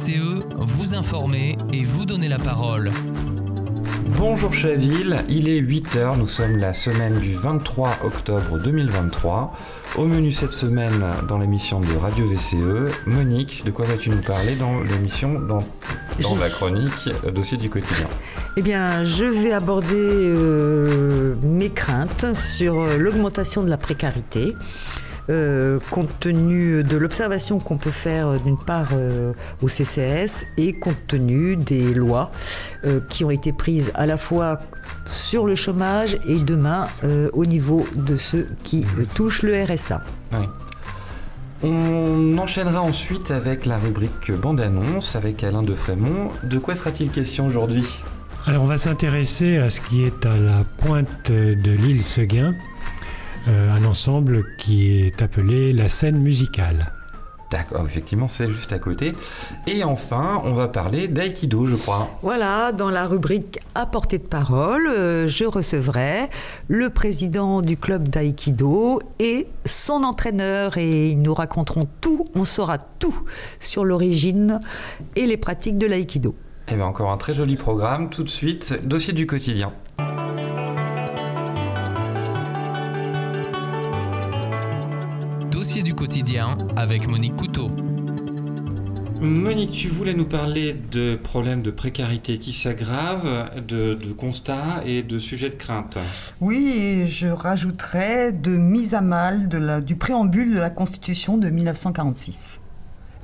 VCE, vous informer et vous donner la parole. Bonjour Chaville, il est 8h, nous sommes la semaine du 23 octobre 2023. Au menu cette semaine dans l'émission de Radio VCE, Monique, de quoi vas-tu nous parler dans l'émission, dans, dans la chronique Dossier du quotidien Eh bien, je vais aborder euh, mes craintes sur euh, l'augmentation de la précarité. Euh, compte tenu de l'observation qu'on peut faire euh, d'une part euh, au CCS et compte tenu des lois qui ont été prises à la fois sur le chômage et demain au niveau de ceux qui touchent le RSA. On enchaînera ensuite avec la rubrique bande-annonce avec Alain de Frémont. De quoi sera-t-il question aujourd'hui? Alors on va s'intéresser à ce qui est à la pointe de l'île Seguin, euh, un ensemble qui est appelé la scène musicale. D'accord, effectivement, c'est juste à côté. Et enfin, on va parler d'aïkido, je crois. Voilà, dans la rubrique à portée de parole, euh, je recevrai le président du club d'aïkido et son entraîneur et ils nous raconteront tout, on saura tout sur l'origine et les pratiques de l'aïkido. Et eh bien encore un très joli programme. Tout de suite, dossier du quotidien. Quotidien avec Monique Couteau. Monique, tu voulais nous parler de problèmes de précarité qui s'aggravent, de, constats et de sujets de crainte. Oui, et je rajouterais de mise à mal du préambule de la Constitution de 1946.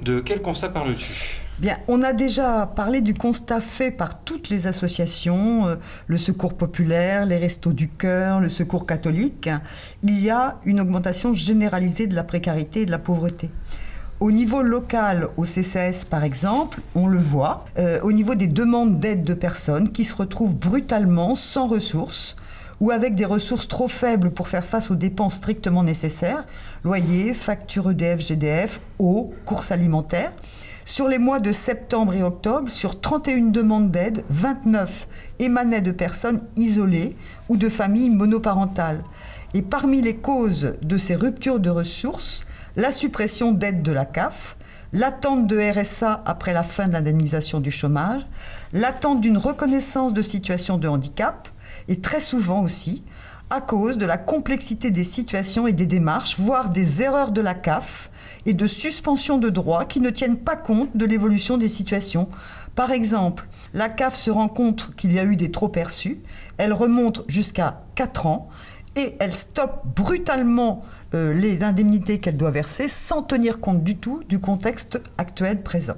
De quel constat parles-tu? On a déjà parlé du constat fait par toutes les associations, euh, le Secours populaire, les Restos du Cœur, le Secours catholique. Il y a une augmentation généralisée de la précarité et de la pauvreté. Au niveau local, au CCS par exemple, on le voit, euh, au niveau des demandes d'aide de personnes qui se retrouvent brutalement sans ressources ou avec des ressources trop faibles pour faire face aux dépenses strictement nécessaires, loyer, facture EDF, GDF, eau, courses alimentaires. Sur les mois de septembre et octobre, sur 31 demandes d'aide, 29 émanaient de personnes isolées ou de familles monoparentales. Et parmi les causes de ces ruptures de ressources, la suppression d'aide de la CAF, l'attente de RSA après la fin de l'indemnisation du chômage, l'attente d'une reconnaissance de situation de handicap, et très souvent aussi à cause de la complexité des situations et des démarches, voire des erreurs de la CAF, et de suspension de droits qui ne tiennent pas compte de l'évolution des situations. Par exemple, la CAF se rend compte qu'il y a eu des trop perçus, elle remonte jusqu'à 4 ans et elle stoppe brutalement euh, les indemnités qu'elle doit verser sans tenir compte du tout du contexte actuel présent.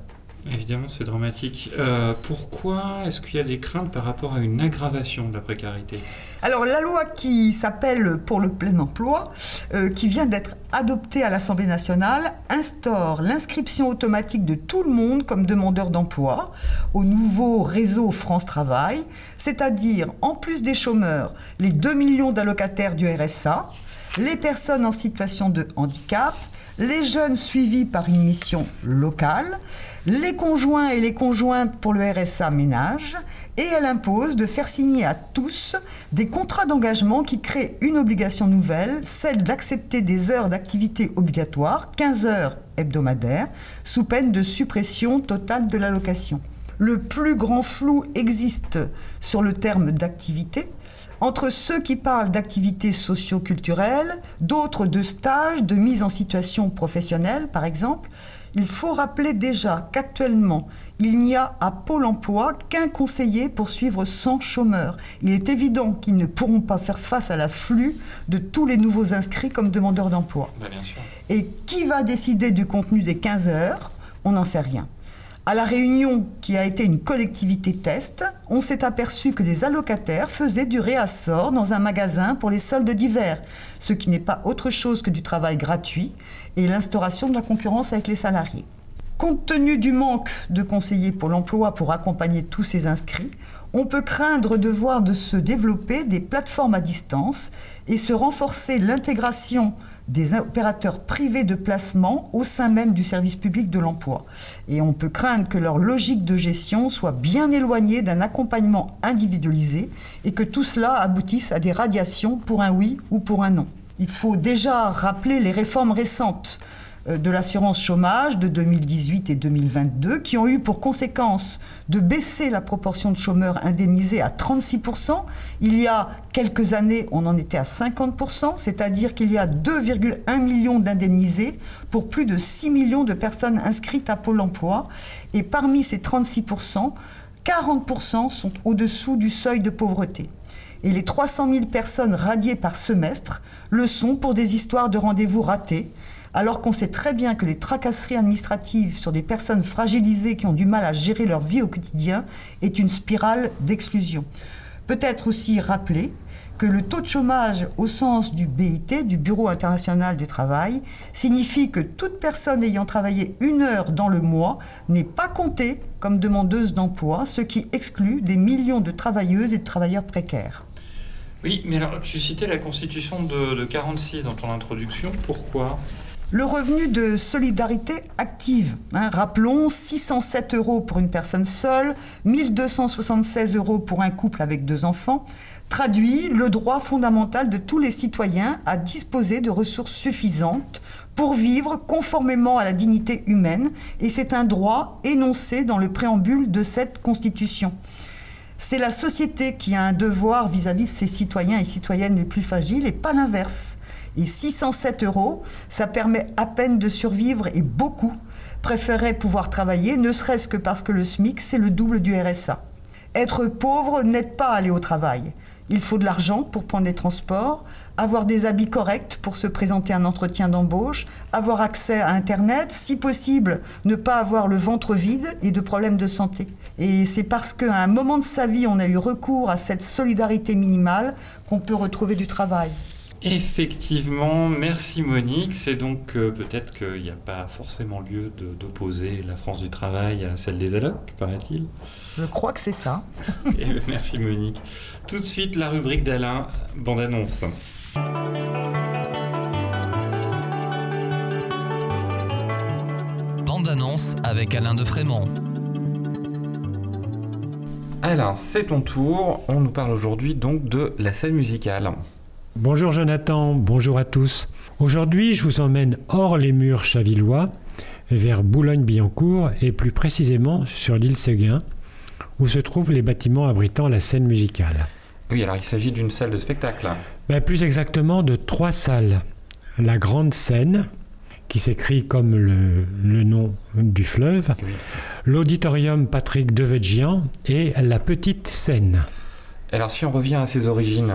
Évidemment, c'est dramatique. Euh, pourquoi est-ce qu'il y a des craintes par rapport à une aggravation de la précarité? Alors, la loi qui s'appelle pour le plein emploi, euh, qui vient d'être adoptée à l'Assemblée nationale, instaure l'inscription automatique de tout le monde comme demandeur d'emploi au nouveau réseau France Travail, c'est-à-dire, en plus des chômeurs, les 2 millions d'allocataires du RSA, les personnes en situation de handicap, les jeunes suivis par une mission locale, les conjoints et les conjointes pour le RSA ménage, et elle impose de faire signer à tous des contrats d'engagement qui créent une obligation nouvelle, celle d'accepter des heures d'activité obligatoires, 15 heures hebdomadaires, sous peine de suppression totale de l'allocation. Le plus grand flou existe sur le terme d'activité, entre ceux qui parlent d'activités socio-culturelles, d'autres de stages, de mise en situation professionnelle par exemple, il faut rappeler déjà qu'actuellement, il n'y a à Pôle emploi qu'un conseiller pour suivre 100 chômeurs. Il est évident qu'ils ne pourront pas faire face à l'afflux de tous les nouveaux inscrits comme demandeurs d'emploi. Bah, Et qui va décider du contenu des 15 heures? On n'en sait rien. À la Réunion, qui a été une collectivité test, on s'est aperçu que les allocataires faisaient du réassort dans un magasin pour les soldes d'hiver, ce qui n'est pas autre chose que du travail gratuit et l'instauration de la concurrence avec les salariés. Compte tenu du manque de conseillers pour l'emploi pour accompagner tous ces inscrits, on peut craindre de voir de se développer des plateformes à distance et se renforcer l'intégration des opérateurs privés de placement au sein même du service public de l'emploi. Et on peut craindre que leur logique de gestion soit bien éloignée d'un accompagnement individualisé et que tout cela aboutisse à des radiations pour un oui ou pour un non. Il faut déjà rappeler les réformes récentes de l'assurance chômage de 2018 et 2022 qui ont eu pour conséquence de baisser la proportion de chômeurs indemnisés à 36%. Il y a quelques années, on en était à 50%, c'est-à-dire qu'il y a 2,1 millions d'indemnisés pour plus de 6 millions de personnes inscrites à Pôle emploi. Et parmi ces 36%, 40% sont au-dessous du seuil de pauvreté. Et les 300 000 personnes radiées par semestre le sont pour des histoires de rendez-vous ratés, alors qu'on sait très bien que les tracasseries administratives sur des personnes fragilisées qui ont du mal à gérer leur vie au quotidien est une spirale d'exclusion. Peut-être aussi rappeler que le taux de chômage au sens du BIT, du Bureau international du travail, signifie que toute personne ayant travaillé une heure dans le mois n'est pas comptée comme demandeuse d'emploi, ce qui exclut des millions de travailleuses et de travailleurs précaires. Oui, mais alors tu citais la Constitution de, de 46 dans ton introduction. Pourquoi? Le revenu de solidarité active, hein, rappelons 607 euros pour une personne seule, 1276 euros pour un couple avec deux enfants, traduit le droit fondamental de tous les citoyens à disposer de ressources suffisantes pour vivre conformément à la dignité humaine, et c'est un droit énoncé dans le préambule de cette Constitution. C'est la société qui a un devoir vis-à-vis de ses citoyens et citoyennes les plus fragiles et pas l'inverse. Et 607 euros, ça permet à peine de survivre et beaucoup préféraient pouvoir travailler, ne serait-ce que parce que le SMIC, c'est le double du RSA. Être pauvre n'aide pas à aller au travail. Il faut de l'argent pour prendre les transports, avoir des habits corrects pour se présenter à un entretien d'embauche, avoir accès à Internet, si possible, ne pas avoir le ventre vide et de problèmes de santé. Et c'est parce qu'à un moment de sa vie, on a eu recours à cette solidarité minimale qu'on peut retrouver du travail. Effectivement, merci Monique. C'est donc euh, peut-être qu'il n'y a pas forcément lieu d'opposer la France du travail à celle des allocs, paraît-il. Je crois que c'est ça. Eh ben, merci Monique. Tout de suite, la rubrique d'Alain, bande-annonce. Bande-annonce avec Alain de Frémont. Alain, c'est ton tour. On nous parle aujourd'hui donc de la scène musicale. Bonjour Jonathan, bonjour à tous. Aujourd'hui, je vous emmène hors les murs chavillois, vers Boulogne-Billancourt et plus précisément sur l'île Séguin, où se trouvent les bâtiments abritant la scène musicale. Oui, alors il s'agit d'une salle de spectacle. Ben, plus exactement de trois salles. La grande scène, qui s'écrit comme le, nom du fleuve, l'auditorium Patrick Devedjian et la petite scène. Alors si on revient à ses origines,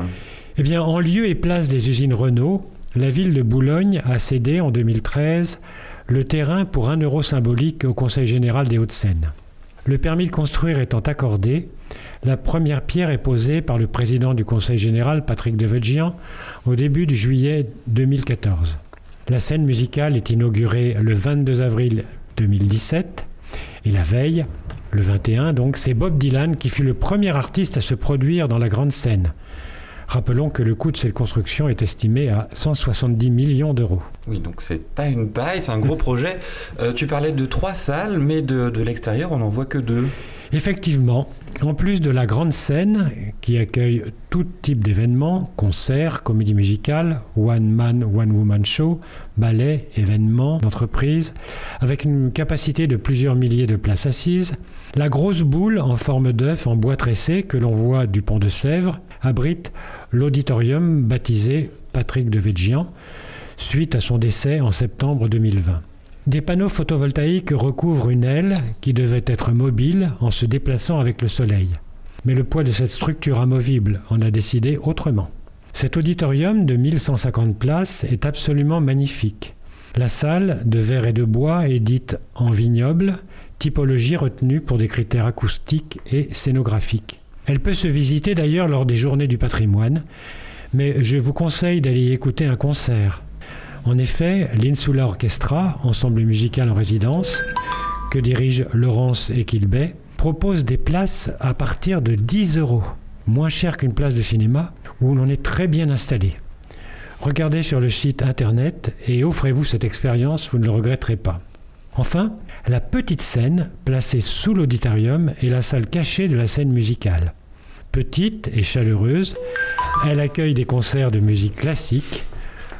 eh en lieu et place des usines Renault, la ville de Boulogne a cédé en 2013 le terrain pour un euro symbolique au Conseil général des Hauts-de-Seine. Le permis de construire étant accordé, la première pierre est posée par le président du Conseil général, Patrick Devedjian, au début du juillet 2014. La scène musicale est inaugurée le 22 avril 2017 et la veille, le 21 donc, c'est Bob Dylan qui fut le premier artiste à se produire dans la grande scène. Rappelons que le coût de cette construction est estimé à 170 millions d'euros. Oui, donc c'est pas une paille, c'est un gros projet. Euh, tu parlais de trois salles, mais de, de l'extérieur, on n'en voit que deux. Effectivement, en plus de la grande scène qui accueille tout type d'événements, concerts, comédies musicales, one-man, one-woman show, ballets, événements d'entreprise, avec une capacité de plusieurs milliers de places assises, la grosse boule en forme d'œuf en bois tressé que l'on voit du pont de Sèvres abrite l'auditorium baptisé Patrick de Végian suite à son décès en septembre 2020. Des panneaux photovoltaïques recouvrent une aile qui devait être mobile en se déplaçant avec le soleil. Mais le poids de cette structure amovible en a décidé autrement. Cet auditorium de 1150 places est absolument magnifique. La salle, de verre et de bois, est dite en vignoble, typologie retenue pour des critères acoustiques et scénographiques. Elle peut se visiter d'ailleurs lors des journées du patrimoine, mais je vous conseille d'aller écouter un concert. En effet, l'Insula Orchestra, ensemble musical en résidence, que dirige Laurence Equilbet, propose des places à partir de 10 euros, moins cher qu'une place de cinéma, où l'on est très bien installé. Regardez sur le site internet et offrez-vous cette expérience, vous ne le regretterez pas. Enfin, la petite scène, placée sous l'auditorium, est la salle cachée de la scène musicale. Petite et chaleureuse, elle accueille des concerts de musique classique,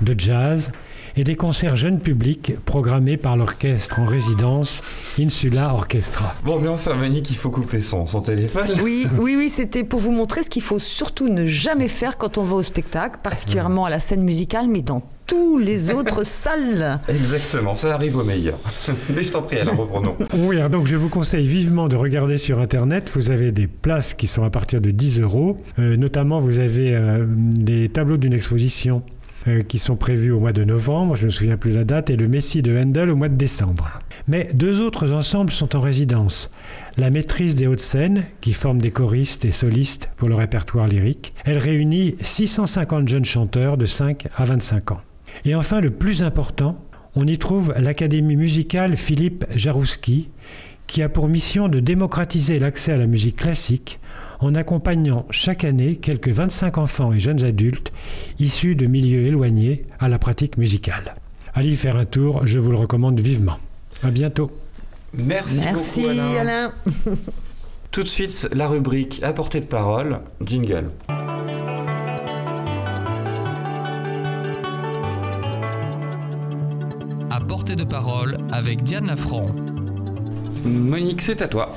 de jazz et des concerts jeunes publics programmés par l'orchestre en résidence Insula Orchestra. Bon, mais enfin, Monique, il faut couper son, son téléphone. Oui, oui, oui, c'était pour vous montrer ce qu'il faut surtout ne jamais faire quand on va au spectacle, particulièrement à la scène musicale, mais dans tous les autres salles. Exactement, ça arrive au meilleur. Mais je t'en prie, alors reprenons. Oui, alors donc je vous conseille vivement de regarder sur Internet. Vous avez des places qui sont à partir de 10 euros. Euh, notamment, vous avez euh, des tableaux d'une exposition qui sont prévus au mois de novembre, je ne me souviens plus la date, et le Messie de Handel au mois de décembre. Mais deux autres ensembles sont en résidence. La maîtrise des Hauts-de-Seine, qui forme des choristes et solistes pour le répertoire lyrique. Elle réunit 650 jeunes chanteurs de 5 à 25 ans. Et enfin, le plus important, on y trouve l'Académie musicale Philippe Jarouski, qui a pour mission de démocratiser l'accès à la musique classique en accompagnant chaque année quelques 25 enfants et jeunes adultes issus de milieux éloignés à la pratique musicale. Allez y faire un tour, je vous le recommande vivement. À bientôt. Merci, Merci beaucoup, Alain. Alain. Tout de suite, la rubrique à portée de parole, jingle. À portée de parole avec Diane Lafranc. Monique, c'est à toi.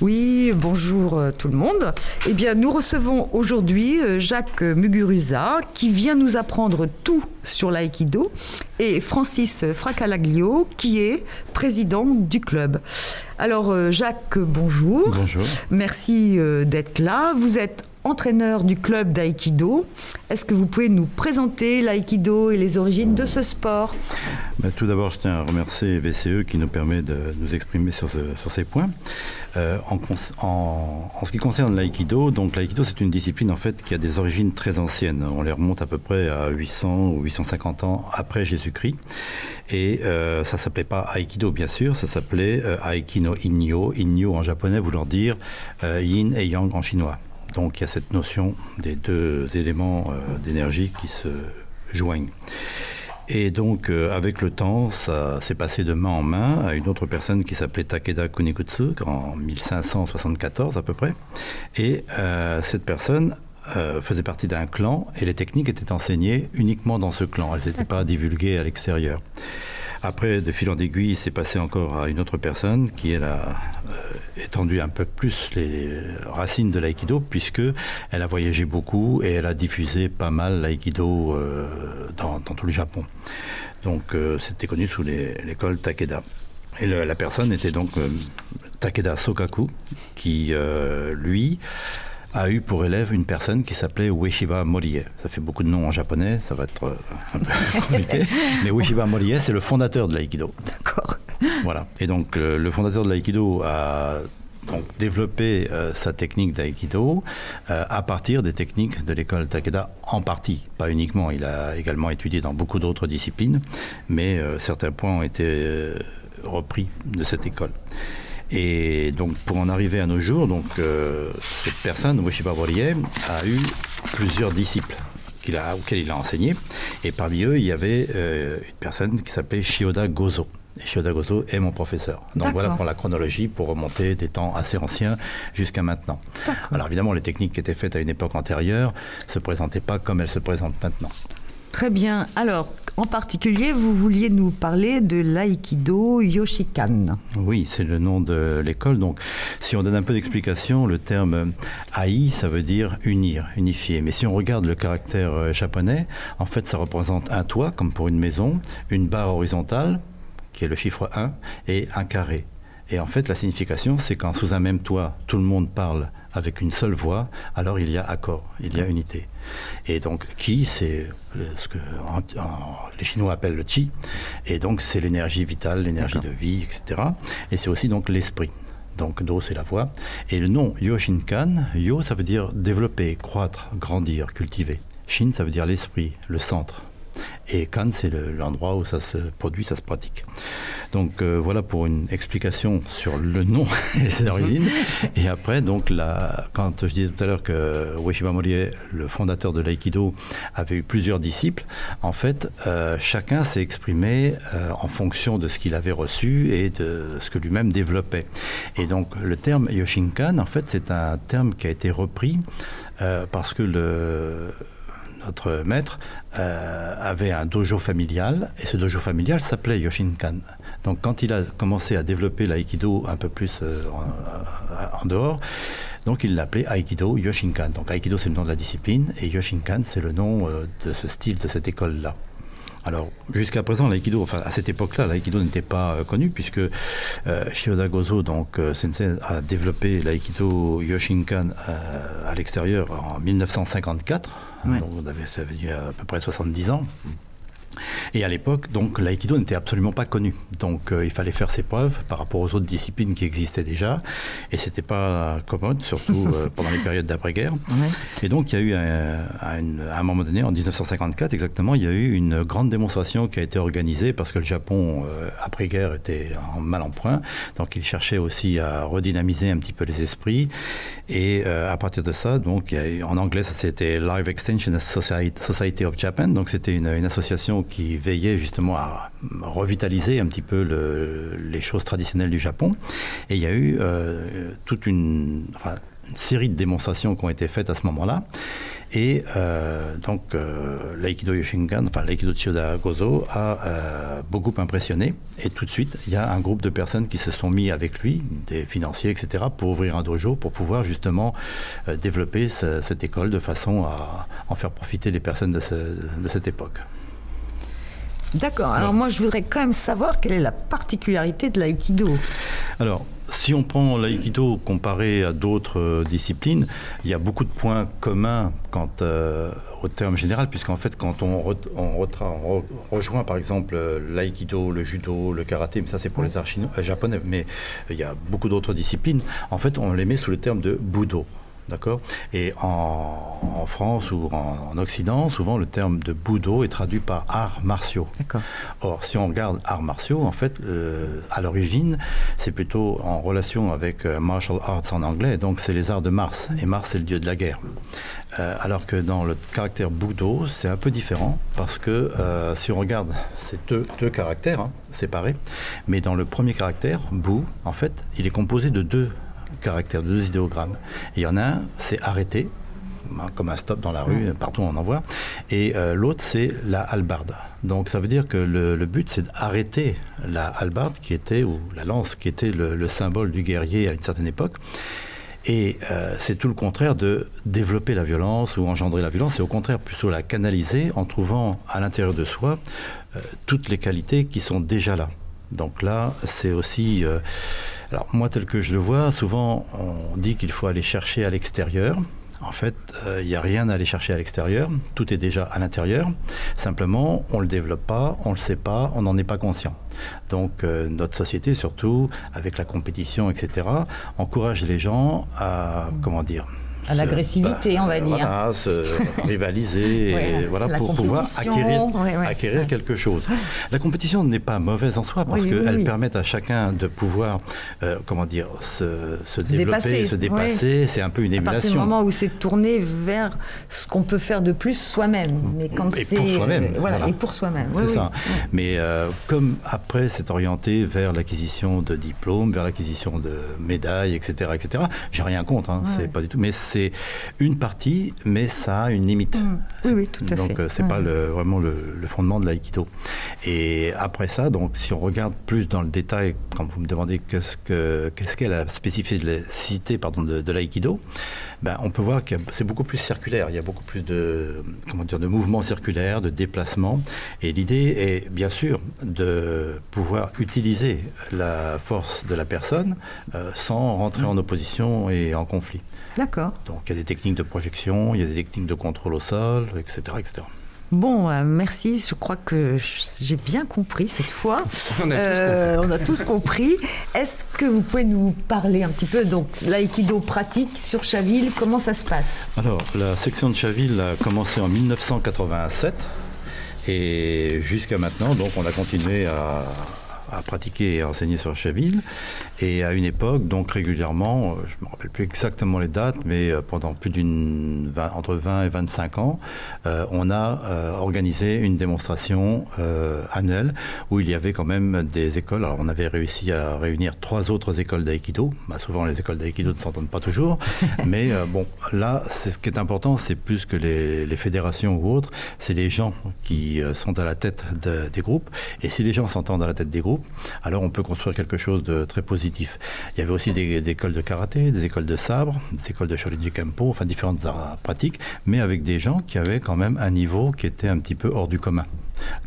Oui, bonjour euh, tout le monde. Eh bien, nous recevons aujourd'hui euh, Jacques Muguruza qui vient nous apprendre tout sur l'aïkido et Francis Fracalaglio qui est président du club. Alors, euh, Jacques, bonjour. Bonjour. Merci d'être là. Vous êtes entraîneur du club d'aïkido. Est-ce que vous pouvez nous présenter l'aïkido et les origines de ce sport? Bah, tout d'abord, je tiens à remercier VCE qui nous permet de nous exprimer sur, ce- sur ces points. Euh, en ce qui concerne l'aïkido, donc l'aïkido c'est une discipline en fait qui a des origines très anciennes. On les remonte à peu près à 800 ou 850 ans après Jésus-Christ. Et euh, ça s'appelait pas aïkido bien sûr, ça s'appelait euh, aikino inyo. Inyo en japonais voulant dire euh, yin et yang en chinois. Donc il y a cette notion des deux éléments euh, d'énergie qui se joignent. Et donc, euh, avec le temps, ça s'est passé de main en main à une autre personne qui s'appelait Takeda Kunikutsu, en 1574 à peu près. Et euh, cette personne faisait partie d'un clan et les techniques étaient enseignées uniquement dans ce clan. Elles n'étaient pas divulguées à l'extérieur. Après, de fil en aiguille, c'est passé encore à une autre personne qui, elle, a euh, étendu un peu plus les racines de l'aïkido, puisque elle a voyagé beaucoup et elle a diffusé pas mal l'aïkido euh, dans, dans tout le Japon. Donc, euh, c'était connu sous l'école Takeda. Et la personne était donc euh, Takeda Sokaku, qui, euh, lui, a eu pour élève une personne qui s'appelait Ueshiba Morie. Ça fait beaucoup de noms en japonais, ça va être euh, un peu compliqué. Mais Ueshiba Morie, c'est le fondateur de l'aïkido. D'accord. Voilà. Et donc, euh, le fondateur de l'aïkido a donc développé euh, sa technique d'aïkido euh, à partir des techniques de l'école Takeda en partie, pas uniquement. Il a également étudié dans beaucoup d'autres disciplines, mais euh, certains points ont été repris de cette école. Et donc, pour en arriver à nos jours, donc, euh, cette personne, Ueshiba Morie, a eu plusieurs disciples qu'il a, auxquels il a enseigné. Et parmi eux, il y avait euh, une personne qui s'appelait Shioda Gozo. Et Shioda Gozo est mon professeur. Donc voilà pour la chronologie, pour remonter des temps assez anciens jusqu'à maintenant. Alors évidemment, les techniques qui étaient faites à une époque antérieure ne se présentaient pas comme elles se présentent maintenant. Très bien. Alors, en particulier, vous vouliez nous parler de l'aïkido Yoshikan. Oui, c'est le nom de l'école. Donc, si on donne un peu d'explication, le terme Ai, ça veut dire unir, unifier. Mais si on regarde le caractère euh, japonais, en fait, ça représente un toit, comme pour une maison, une barre horizontale, qui est le chiffre 1, et un carré. Et en fait, la signification, c'est quand sous un même toit, tout le monde parle avec une seule voix, alors il y a accord, il y a unité. Et donc, ki, c'est ce que en- en- les Chinois appellent le chi, et donc c'est l'énergie vitale, l'énergie de vie, etc. Et c'est aussi donc l'esprit. Donc, do, c'est la voix. Et le nom Yoshinkan, yo, ça veut dire développer, croître, grandir, cultiver. Shin, ça veut dire l'esprit, le centre. Et kan, c'est le- l'endroit où ça se produit, ça se pratique. Donc euh, voilà pour une explication sur le nom et ses origines. Et après, donc, la, quand je disais tout à l'heure que Ueshiba Morie, le fondateur de l'aïkido, avait eu plusieurs disciples, en fait, euh, chacun s'est exprimé euh, en fonction de ce qu'il avait reçu et de ce que lui-même développait. Et donc le terme Yoshinkan, en fait, c'est un terme qui a été repris parce que le notre maître, avait un dojo familial, et ce dojo familial s'appelait Yoshinkan. Donc quand il a commencé à développer l'aïkido un peu plus en, dehors, donc il l'appelait Aikido Yoshinkan. Donc Aikido c'est le nom de la discipline et Yoshinkan c'est le nom de ce style, de cette école-là. Alors, jusqu'à présent, l'aïkido, enfin, à cette époque-là, l'aïkido n'était pas euh, connu puisque euh, Shioda Gozo, donc euh, sensei, a développé l'aïkido Yoshinkan à l'extérieur en 1954. Donc, ça veut dire à peu près 70 ans. Et à l'époque, donc, l'aïkido n'était absolument pas connu. Donc, euh, il fallait faire ses preuves par rapport aux autres disciplines qui existaient déjà. Et c'était pas commode, surtout euh, pendant les périodes d'après-guerre. Et donc, il y a eu, à, un moment donné, en 1954 exactement, il y a eu une grande démonstration qui a été organisée parce que le Japon, euh, après-guerre, était en mal en point. Donc, il cherchait aussi à redynamiser un petit peu les esprits. Et à partir de ça, donc, en anglais, c'était Live Extension Society of Japan. Donc, c'était une, une association qui veillait justement à revitaliser un petit peu les choses traditionnelles du Japon. Et il y a eu euh, toute une, série de démonstrations qui ont été faites à ce moment-là. Et euh, donc, euh, l'Aikido Yoshinkan, enfin l'Aikido Chiyoda Gozo, a beaucoup impressionné. Et tout de suite, il y a un groupe de personnes qui se sont mis avec lui, des financiers, etc., pour ouvrir un dojo, pour pouvoir justement développer cette école de façon à en faire profiter les personnes de cette époque. D'accord. Alors moi, je voudrais quand même savoir quelle est la particularité de l'aïkido. Alors, si on prend l'aïkido comparé à d'autres euh, disciplines, il y a beaucoup de points communs quant euh, au terme général, puisqu'en fait, quand on, rejoint par exemple euh, l'aïkido, le judo, le karaté, mais ça c'est pour les arts japonais, mais il y a beaucoup d'autres disciplines, en fait, on les met sous le terme de budo. D'accord Et en, France ou en, Occident, souvent le terme de Budo est traduit par arts martiaux. Or, si on regarde arts martiaux, en fait, euh, à l'origine, c'est plutôt en relation avec euh, martial arts en anglais, donc c'est les arts de Mars. Et Mars, c'est le dieu de la guerre. Euh, alors que dans le caractère Budo, c'est un peu différent parce que si on regarde, deux, deux, caractères hein, séparés, mais dans le premier caractère, Bu, en fait, il est composé de deux caractères, de deux idéogrammes. il y en a un, c'est arrêter, hein, comme un stop dans la rue, partout on en voit. Et euh, l'autre, c'est la halbarde. Donc ça veut dire que le, but, c'est d'arrêter la halbarde qui était, ou la lance qui était le, symbole du guerrier à une certaine époque. Et euh, c'est tout le contraire de développer la violence ou engendrer la violence, c'est au contraire plutôt la canaliser en trouvant à l'intérieur de soi euh, toutes les qualités qui sont déjà là. Donc là, c'est aussi... Alors moi, tel que je le vois, souvent on dit qu'il faut aller chercher à l'extérieur. En fait, il n'y a rien à aller chercher à l'extérieur, tout est déjà à l'intérieur. Simplement, on ne le développe pas, on ne le sait pas, on n'en est pas conscient. Donc euh, notre société, surtout avec la compétition, etc., encourage les gens à, comment dire, à l'agressivité, on va dire. Voilà, se rivaliser, voilà, pour pouvoir acquérir, acquérir quelque chose. La compétition n'est pas mauvaise en soi parce qu'elle permet à chacun de pouvoir, euh, comment dire, se, se développer, se dépasser. C'est un peu une émulation. À partir du moment où c'est tourné vers ce qu'on peut faire de plus soi-même. Mais quand c'est pour soi-même. Euh, voilà, et pour soi-même. C'est ça. Mais euh, comme après c'est orienté vers l'acquisition de diplômes, vers l'acquisition de médailles, etc., etc. J'ai rien contre, hein, c'est pas du tout. Mais c'est une partie, mais ça a une limite. Mm. Oui, oui, tout à donc, fait. Donc, euh, c'est pas le, vraiment le, fondement de l'aïkido. Et après ça, donc, si on regarde plus dans le détail, quand vous me demandez qu'est-ce qu'est la spécificité pardon, de, de l'aïkido, ben, on peut voir que c'est beaucoup plus circulaire. Il y a beaucoup plus de, comment dire, de mouvements circulaires, de déplacements. Et l'idée est, bien sûr, de pouvoir utiliser la force de la personne euh, sans rentrer en opposition et en conflit. D'accord. Donc il y a des techniques de projection, il y a des techniques de contrôle au sol, etc. etc. Bon, euh, merci. Je crois que j'ai bien compris cette fois. on, a euh, on, a tous compris. Est-ce que vous pouvez nous parler un petit peu donc l'aïkido pratique sur Chaville? Comment ça se passe? Alors, la section de Chaville a commencé en 1987 et jusqu'à maintenant, donc on a continué à, à pratiquer et à enseigner sur Chaville. Et à une époque, donc régulièrement, je ne me rappelle plus exactement les dates, mais pendant plus d'une entre 20 et 25 ans, on a organisé une démonstration annuelle où il y avait quand même des écoles. Alors on avait réussi à réunir trois autres écoles d'aïkido. Bah, souvent les écoles d'aïkido ne s'entendent pas toujours, mais bon, là, ce qui est important, c'est plus que les, les fédérations ou autres, c'est les gens qui sont à la tête des groupes. Et si les gens s'entendent à la tête des groupes, alors on peut construire quelque chose de très positif. Il y avait aussi des, écoles de karaté, des écoles de sabre, des écoles de Shorinji Kempo, enfin différentes pratiques, mais avec des gens qui avaient quand même un niveau qui était un petit peu hors du commun.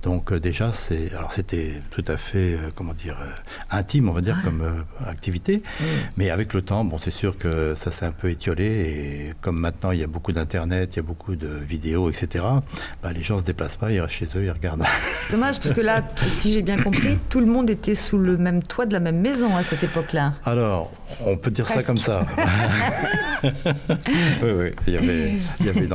Donc euh, déjà, c'est alors c'était tout à fait euh, comment dire euh, intime, on va dire comme activité. Mais avec le temps, bon, c'est sûr que ça s'est un peu étiolé et comme maintenant il y a beaucoup d'internet, il y a beaucoup de vidéos, etc. Bah, les gens se déplacent pas, ils restent chez eux, ils regardent. C'est dommage parce que là, si j'ai bien compris, tout le monde était sous le même toit de la même maison à cette époque-là. Alors, on peut dire ça comme ça. oui, oui, il y avait, il y avait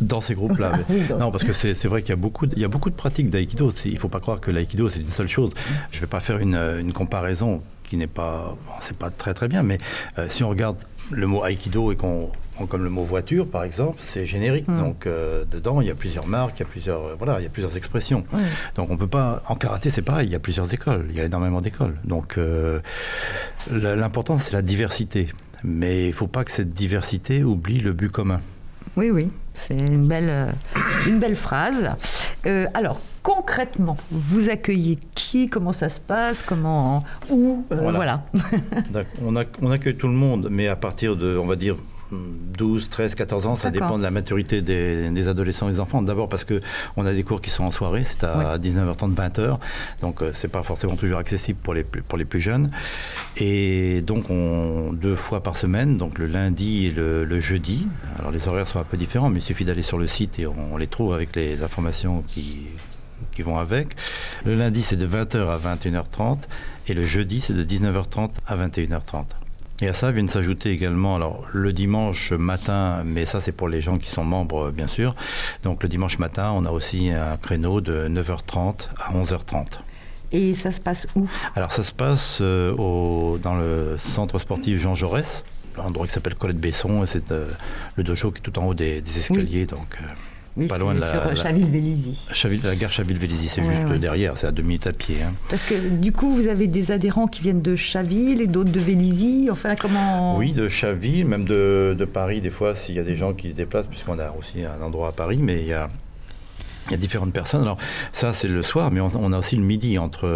dans, ces groupes-là. Non, parce que c'est vrai qu'il y a beaucoup, il y a beaucoup de pratiques d'aïkido. Il ne faut pas croire que l'aïkido, c'est une seule chose. Je ne vais pas faire une, comparaison qui n'est pas, c'est pas très très bien, mais euh, si on regarde le mot aïkido et qu'on comme le mot voiture par exemple, c'est générique. Hmm. Donc euh, dedans, il y a plusieurs marques, il y a plusieurs euh, voilà, il y a plusieurs expressions. Donc on peut pas en karaté, c'est pareil, il y a plusieurs écoles, il y a énormément d'écoles. Donc l'important c'est la diversité, mais il faut pas que cette diversité oublie le but commun. Oui oui, c'est une belle une belle phrase. alors concrètement, vous accueillez qui? Comment ça se passe? Comment Où? Euh, Voilà. on, on accueille tout le monde, mais à partir de, on va dire, 12, 13, 14 ans, ça dépend de la maturité des, adolescents et des enfants. D'abord parce que on a des cours qui sont en soirée, c'est à 19h30, 20h, donc euh, c'est pas forcément toujours accessible pour les, pour les plus jeunes. Et donc on, deux fois par semaine, donc le lundi et le, jeudi. Alors les horaires sont un peu différents, mais il suffit d'aller sur le site et on les trouve avec les informations qui, qui vont avec. Le lundi, c'est de 20h à 21h30 et le jeudi, c'est de 19h30 à 21h30. Et à ça viennent s'ajouter également, alors le dimanche matin, mais ça c'est pour les gens qui sont membres bien sûr. Donc le dimanche matin, on a aussi un créneau de 9h30 à 11h30. Et ça se passe où? Alors ça se passe euh, au, dans le centre sportif Jean Jaurès, un endroit qui s'appelle Colette Besson, et c'est euh, le dojo qui est tout en haut des, escaliers. Donc, euh, oui, pas loin de la, sur Chaville-Vélizy. la gare Chaville-Vélizy, c'est juste derrière, c'est à deux minutes à pied. Hein. Parce que du coup, vous avez des adhérents qui viennent de Chaville et d'autres de Vélizy, enfin comment Oui, de Chaville, même de, de Paris, des fois, s'il y a des gens qui se déplacent, puisqu'on a aussi un endroit à Paris, mais il y a, il y a différentes personnes. Alors ça, c'est le soir, mais on, a aussi le midi entre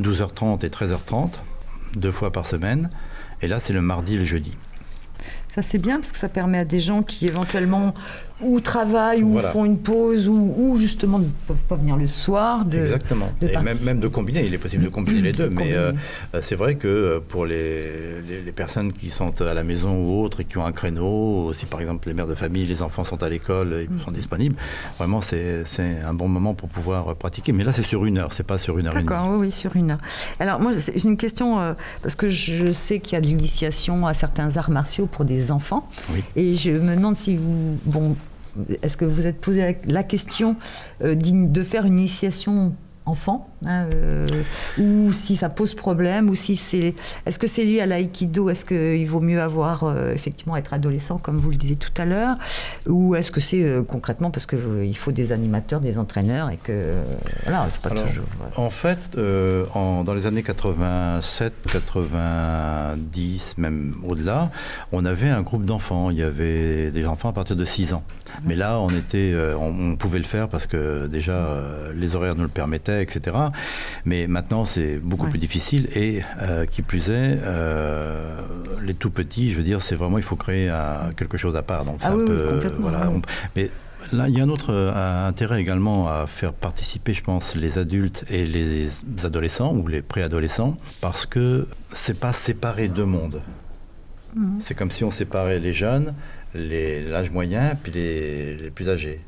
12h30 et 13h30, deux fois par semaine. Et là, c'est le mardi et le jeudi. Ça, c'est bien parce que ça permet à des gens qui éventuellement ou travaillent ou font une pause ou, justement ne peuvent pas venir le soir. De, Exactement. et même, même, de combiner, il est possible de combiner les deux. mais euh, c'est vrai que euh, pour les, les, personnes qui sont à la maison ou autres et qui ont un créneau, si par exemple les mères de famille, les enfants sont à l'école, ils mm. sont disponibles, vraiment c'est un bon moment pour pouvoir pratiquer. Mais là c'est sur une heure, c'est pas sur une heure. D'accord, oui, sur une heure. Alors moi j'ai une question, euh, parce que je sais qu'il y a de l'initiation à certains arts martiaux pour des enfants. Et je me demande si vous... Bon, est-ce que vous êtes posé la question euh, de faire une initiation enfant, hein, euh, ou si ça pose problème, ou si c'est, est-ce que c'est lié à l'aïkido, est-ce qu'il vaut mieux avoir euh, effectivement être adolescent comme vous le disiez tout à l'heure, ou est-ce que c'est euh, concrètement parce que il faut des animateurs, des entraîneurs et que voilà, c'est pas toujours. En fait, dans les années 87, 90, même au-delà, on avait un groupe d'enfants. Il y avait des enfants à partir de 6 ans. Mais là, on était, on, pouvait le faire parce que déjà les horaires nous le permettaient etc. Mais maintenant, c'est beaucoup plus difficile et euh, qui plus est, euh, les tout petits, je veux dire, c'est vraiment, il faut créer quelque chose à part. Donc, ah oui, voilà, mais Là, il y a un autre euh, intérêt également à faire participer, je pense, les adultes et les adolescents ou les préadolescents, parce que c'est pas séparer deux mondes. Mhm. C'est comme si on séparait les jeunes, l'âge moyen, puis les plus âgés.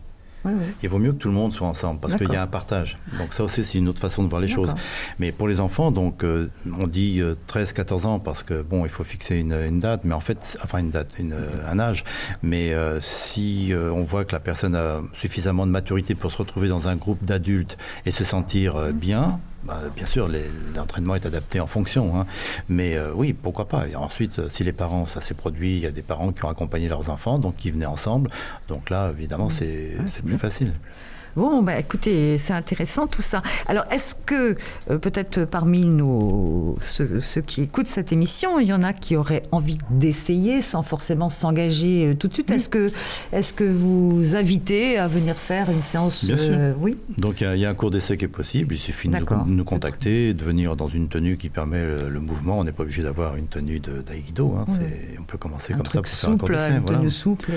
Il vaut mieux que tout le monde soit ensemble parce qu'il y a un partage. Donc ça aussi, c'est une autre façon de voir les choses. Mais pour les enfants, donc euh, on dit 13-14 euh, ans parce que bon, il faut fixer une, date, mais en fait, enfin une date, une, un âge. Mais euh, si on voit que la personne a suffisamment de maturité pour se retrouver dans un groupe d'adultes et se sentir bien, bah, bien sûr, l'entraînement est adapté en fonction. Hein. Mais euh, oui, pourquoi pas. Et ensuite, si les parents, ça s'est produit, il y a des parents qui ont accompagné leurs enfants, donc qui venaient ensemble. Donc là, évidemment, c'est plus facile. Bon, bah, écoutez, c'est intéressant tout ça. Alors, est-ce que euh, peut-être parmi nos, ceux, qui écoutent cette émission, il y en a qui auraient envie d'essayer sans forcément s'engager euh, tout de suite? Est-ce que, est que vous invitez à venir faire une séance Bien sûr. Euh, oui? Donc, il y, a un cours d'essai qui est possible. Il suffit de nous, contacter, de venir dans une tenue qui permet le, mouvement. On n'est pas obligé d'avoir une tenue d'aïkido. Hein. On peut commencer comme ça pour faire un cours d'essai. Une tenue souple.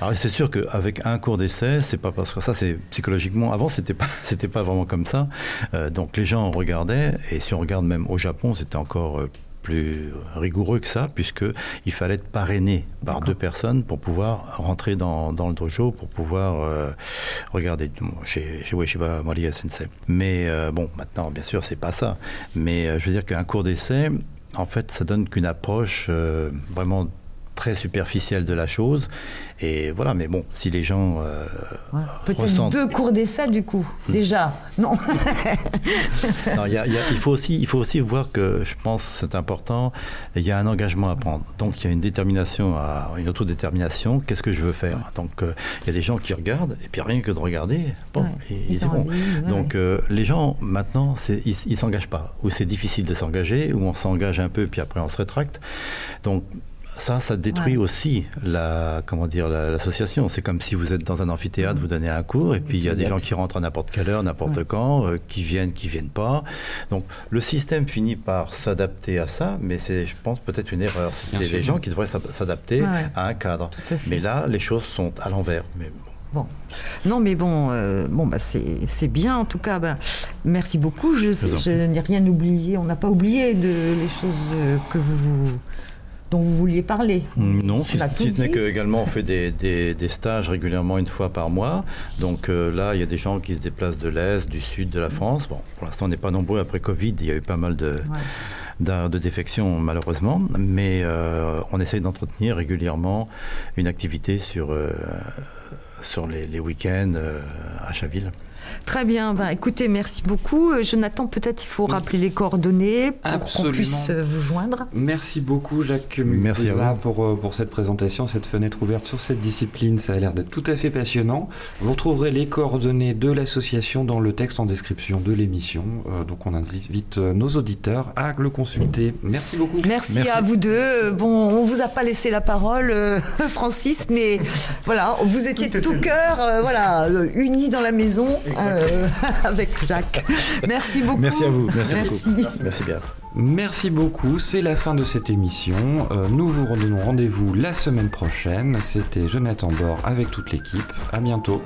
Alors, c'est sûr qu'avec un cours d'essai, c'est pas parce que ça, c'est psychologiquement, avant, c'était pas, c'était pas vraiment comme ça. Euh, donc les gens regardaient, et si on regarde même au Japon, c'était encore euh, plus rigoureux que ça, puisqu'il fallait être parrainé par deux personnes pour pouvoir rentrer dans, dans le dojo, pour pouvoir euh, regarder. chez, chez Ueshiba Maria Sensei. Mais bon, maintenant, bien sûr, c'est pas ça. Mais je veux dire qu'un cours d'essai, en fait, ça donne qu'une approche vraiment très superficielle de la chose. Et voilà, mais bon, si les gens euh, Peut-être deux cours d'essai du coup, déjà, non, il, faut aussi, il faut aussi voir que, je pense, c'est important, il y a un engagement à prendre. Donc il y a une détermination, à, une autodétermination, qu'est-ce que je veux faire? Donc euh, il y a des gens qui regardent, et puis rien que de regarder, bon, ils, bon. Donc euh, les gens, maintenant, ils ne s'engagent pas. Ou c'est difficile de s'engager, ou on s'engage un peu, puis après on se rétracte. Donc ça, ça détruit aussi la, comment dire, l'association. C'est comme si vous êtes dans un amphithéâtre, vous donnez un cours, et puis il y a des gens qui rentrent à n'importe quelle heure, n'importe quand, euh, qui viennent, qui viennent pas. Donc le système finit par s'adapter à ça, mais c'est, je pense, peut-être une erreur. C'est les gens qui devraient s'adapter à un cadre. Mais là, les choses sont à l'envers. Mais bon. Non, mais bon, euh, bon bah c'est bien en tout cas. Bah, merci beaucoup. Je, je n'ai rien oublié. On n'a pas oublié de les choses euh, que vous dont vous vouliez parler. Mm, non, si, ce n'est qu'également on fait des, stages régulièrement une fois par mois. Donc euh, là, il y a des gens qui se déplacent de l'Est, du Sud de la France. Bon, pour l'instant, on n'est pas nombreux après Covid. Il y a eu pas mal de... de défections malheureusement, mais euh, on essaye d'entretenir régulièrement une activité sur, euh, sur les, les week-ends à Chaville. Très bien. Ben, écoutez, merci beaucoup. Euh, Jonathan, peut-être il faut rappeler les coordonnées pour qu'on puisse euh, vous joindre. Merci beaucoup, Jacques Merci pour, euh, pour cette présentation, cette fenêtre ouverte sur cette discipline. Ça a l'air d'être tout à fait passionnant. Vous retrouverez les coordonnées de l'association dans le texte en description de l'émission. donc on invite nos auditeurs à le consulter. Merci beaucoup. Merci, à vous deux. Bon, on vous a pas laissé la parole, Francis, mais voilà, vous étiez de tout cœur, voilà, unis dans la maison. Euh, avec Jacques. Merci beaucoup. Merci à vous. Merci, Beaucoup. Merci. bien. Merci beaucoup, c'est la fin de cette émission. Euh, nous vous redonnons rendez-vous la semaine prochaine. C'était Jonathan Bord avec toute l'équipe. À bientôt.